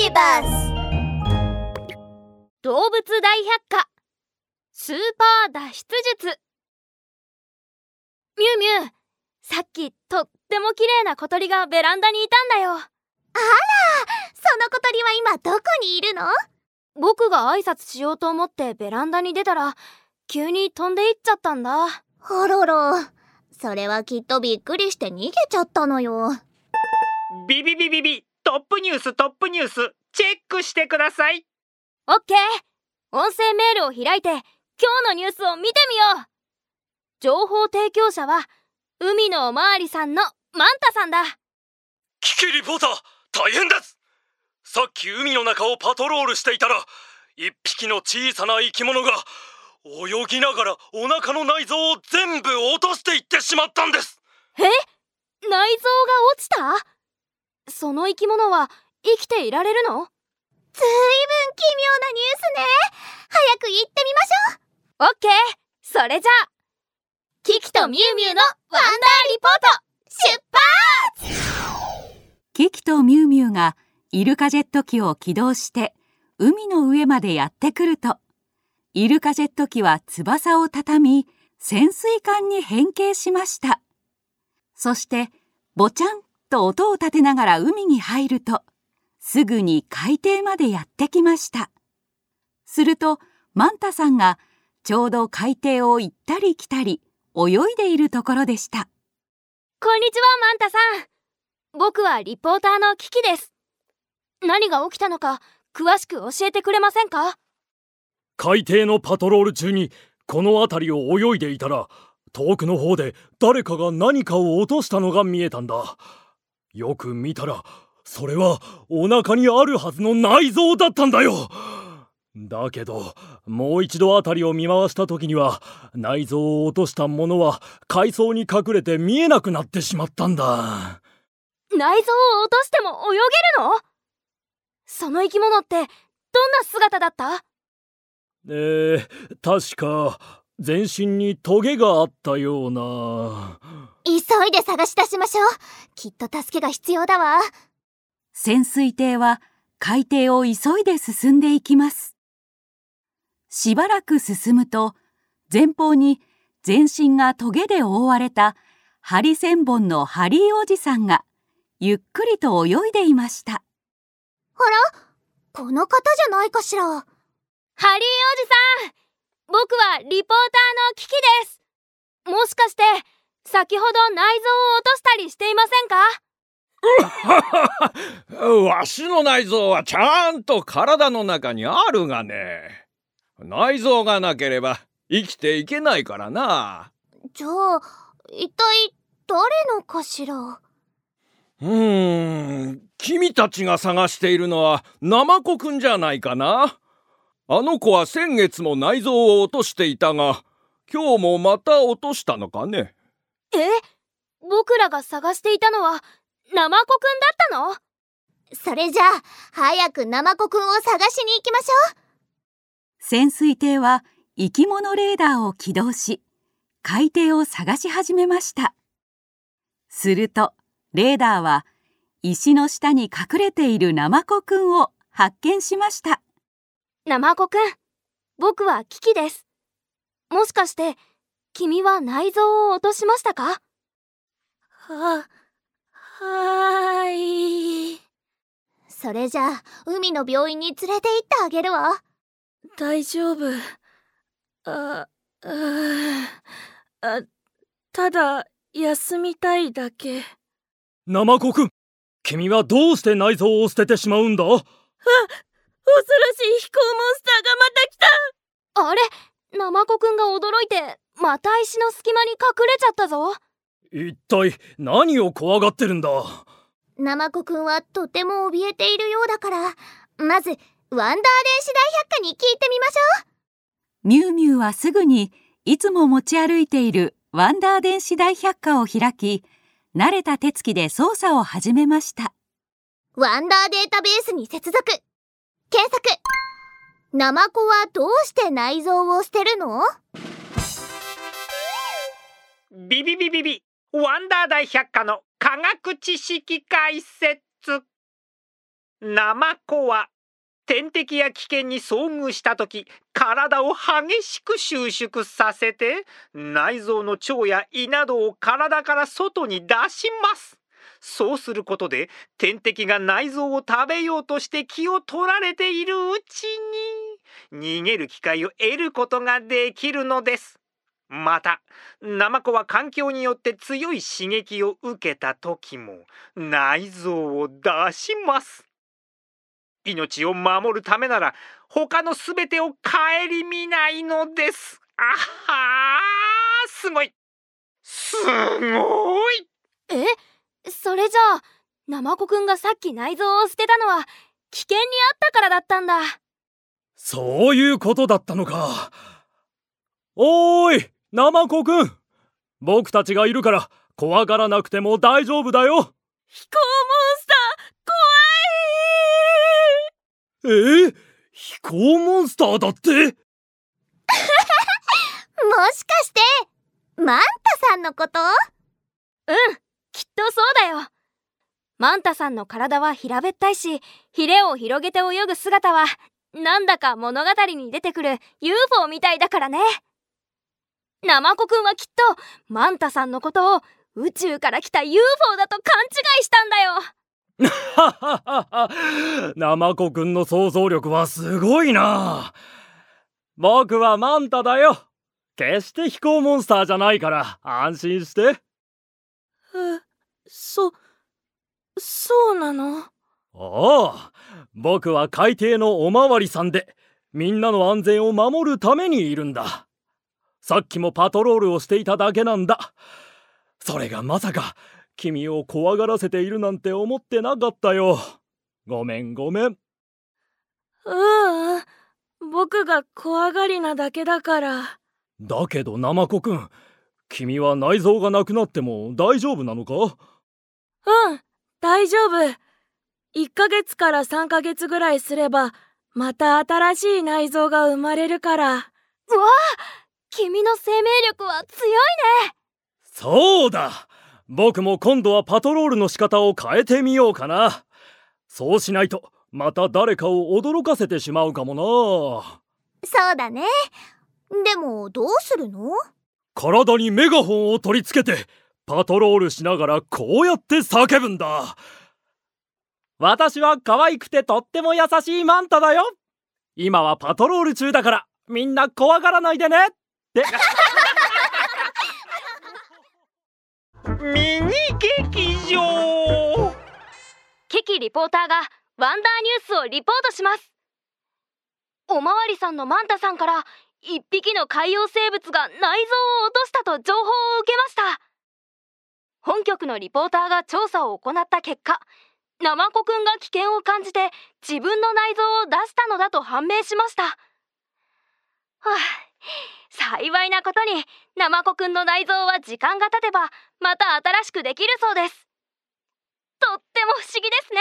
ビバス動物大百科。スーパー脱出術。ミュウミュウさっきとっても綺麗な小鳥がベランダにいたんだよ。その小鳥は今どこにいるの？僕が挨拶しようと思ってベランダに出たら急に飛んでいっちゃったんだ。あららそれはきっとびっくりして逃げちゃったのよ。ビビビビビトップニューストップニュースチェックしてください。オッケー音声メールを開いて今日のニュースを見てみよう。情報提供者は海のおまわりさんのマンタさんだ。キキリポーター大変です。さっき海の中をパトロールしていたら一匹の小さな生き物が泳ぎながらお腹の内臓を全部落としていってしまったんです。え？内臓が落ちた？その生き物は生きていられるの？ずいぶん奇妙なニュースね。早く行ってみましょう。オッケーそれじゃあキキとミュウミュウのワンダーリポート出発！キキとミュウミュウがイルカジェット機を起動して海の上までやってくると。イルカジェット機は翼をたたみ潜水艦に変形しました。そしてボチャンと音を立てながら海に入るとすぐに海底までやってきました。するとマンタさんがちょうど海底を行ったり来たり泳いでいるところでした。こんにちはマンタさん。僕はリポーターのキキです。何が起きたのか詳しく教えてくれませんか？海底のパトロール中にこの辺りを泳いでいたら遠くの方で誰かが何かを落としたのが見えたんだよく見たらそれはお腹にあるはずの内臓だったんだよ。だけどもう一度あたりを見回した時には内臓を落としたものは海藻に隠れて見えなくなってしまったんだ。内臓を落としても泳げるの？その生き物ってどんな姿だった？えー、確か全身にトゲがあったような。急いで探し出しましょう。きっと助けが必要だわ。潜水艇は海底を急いで進んでいきます。しばらく進むと前方に全身がトゲで覆われたハリセンボンのハリーおじさんがゆっくりと泳いでいました。あら？この方じゃないかしら。ハリーおじさん僕はリポーターのキキです。もしかして先ほど内臓を落としたりしていませんか？わしの内臓はちゃんと体の中にあるがね。内臓がなければ生きていけないからな。じゃあ一体誰のかしらうーん君たちが探しているのはナマコくんじゃないかなあの子は先月も内臓を落としていたが今日もまた落としたのかね？え僕らが探していたのはナマコくんだったの？それじゃあ早くナマコくんを探しに行きましょう。潜水艇は生き物レーダーを起動し海底を探し始めました。するとレーダーは石の下に隠れているナマコくんを発見しましたナマコくん。僕はキキです。もしかして君は内臓を落としましたか？ははーい。それじゃあ海の病院に連れて行ってあげるわ。大丈夫。あああただ休みたいだけ。ナマコくん君はどうして内臓を捨ててしまうんだ？あ恐ろしい飛行モンスターがまた来た。あれナマコくんが驚いてまた石の隙間に隠れちゃったぞ。一体何を怖がってるんだ？ナマコくんはとても怯えているようだからまずワンダー電子大百科に聞いてみましょう。ミュウミュウはすぐにいつも持ち歩いているワンダー電子大百科を開き慣れた手つきで操作を始めました。ワンダーデータベースに接続検索。ナマコはどうして内臓を捨てるの？ビビビビビ。ワンダー大百科の科学知識解説。ナマコは天敵や危険に遭遇した時体を激しく収縮させて内臓の腸や胃などを体から外に出します。そうすることで天敵が内臓を食べようとして気を取られているうちに逃げる機会を得ることができるのです。またナマコは環境によって強い刺激を受けた時も内臓を出します。命を守るためなら他のすべてを顧みないのです。あはーすごい。すごい。え？それじゃあナマコくんがさっき内臓を捨てたのは危険にあったからだったんだ。そういうことだったのか。おーいナマコくん。僕たちがいるから怖がらなくても大丈夫だよ。飛行モンスタえ？ー、飛行モンスターだって？もしかしてマンタさんのこと？うんきっとそうだよ。マンタさんの体は平べったいしヒレを広げて泳ぐ姿はなんだか物語に出てくる UFO みたいだからね。ナマコくんはきっとマンタさんのことを宇宙から来た UFO だと勘違いしたんだよ。ははははナマコくんの想像力はすごいな。僕はマンタだよ。決して飛行モンスターじゃないから安心してそそうなの？ああ僕は海底のおまわりさんでみんなの安全を守るためにいるんだ。さっきもパトロールをしていただけなんだ。それがまさか君を怖がらせているなんて思ってなかったよ。ごめんごめん。ううん僕が怖がりなだけだから。だけどナマコくん君は内臓がなくなっても大丈夫なのか？うん大丈夫。1ヶ月から3ヶ月ぐらいすればまた新しい内臓が生まれるから。うわ君の生命力は強いね。そうだ。僕も今度はパトロールの仕方を変えてみようかな。そうしないとまた誰かを驚かせてしまうかもな。そうだね。でもどうするの？体にメガホンを取り付けてパトロールしながらこうやって叫ぶんだ。私は可愛くてとっても優しいマンタだよ。今はパトロール中だからみんな怖がらないでね。ってミニ劇場。キキリポーターがワンダーニュースをリポートします。おまわりさんのマンタさんから一匹の海洋生物が内臓を落としたと情報を受けました本局のリポーターが調査を行った結果ナマコくんが危険を感じて自分の内臓を出したのだと判明しました。はあ幸いなことにナマコくんの内臓は時間が経てばまた新しくできるそうです。とっても不思議ですね。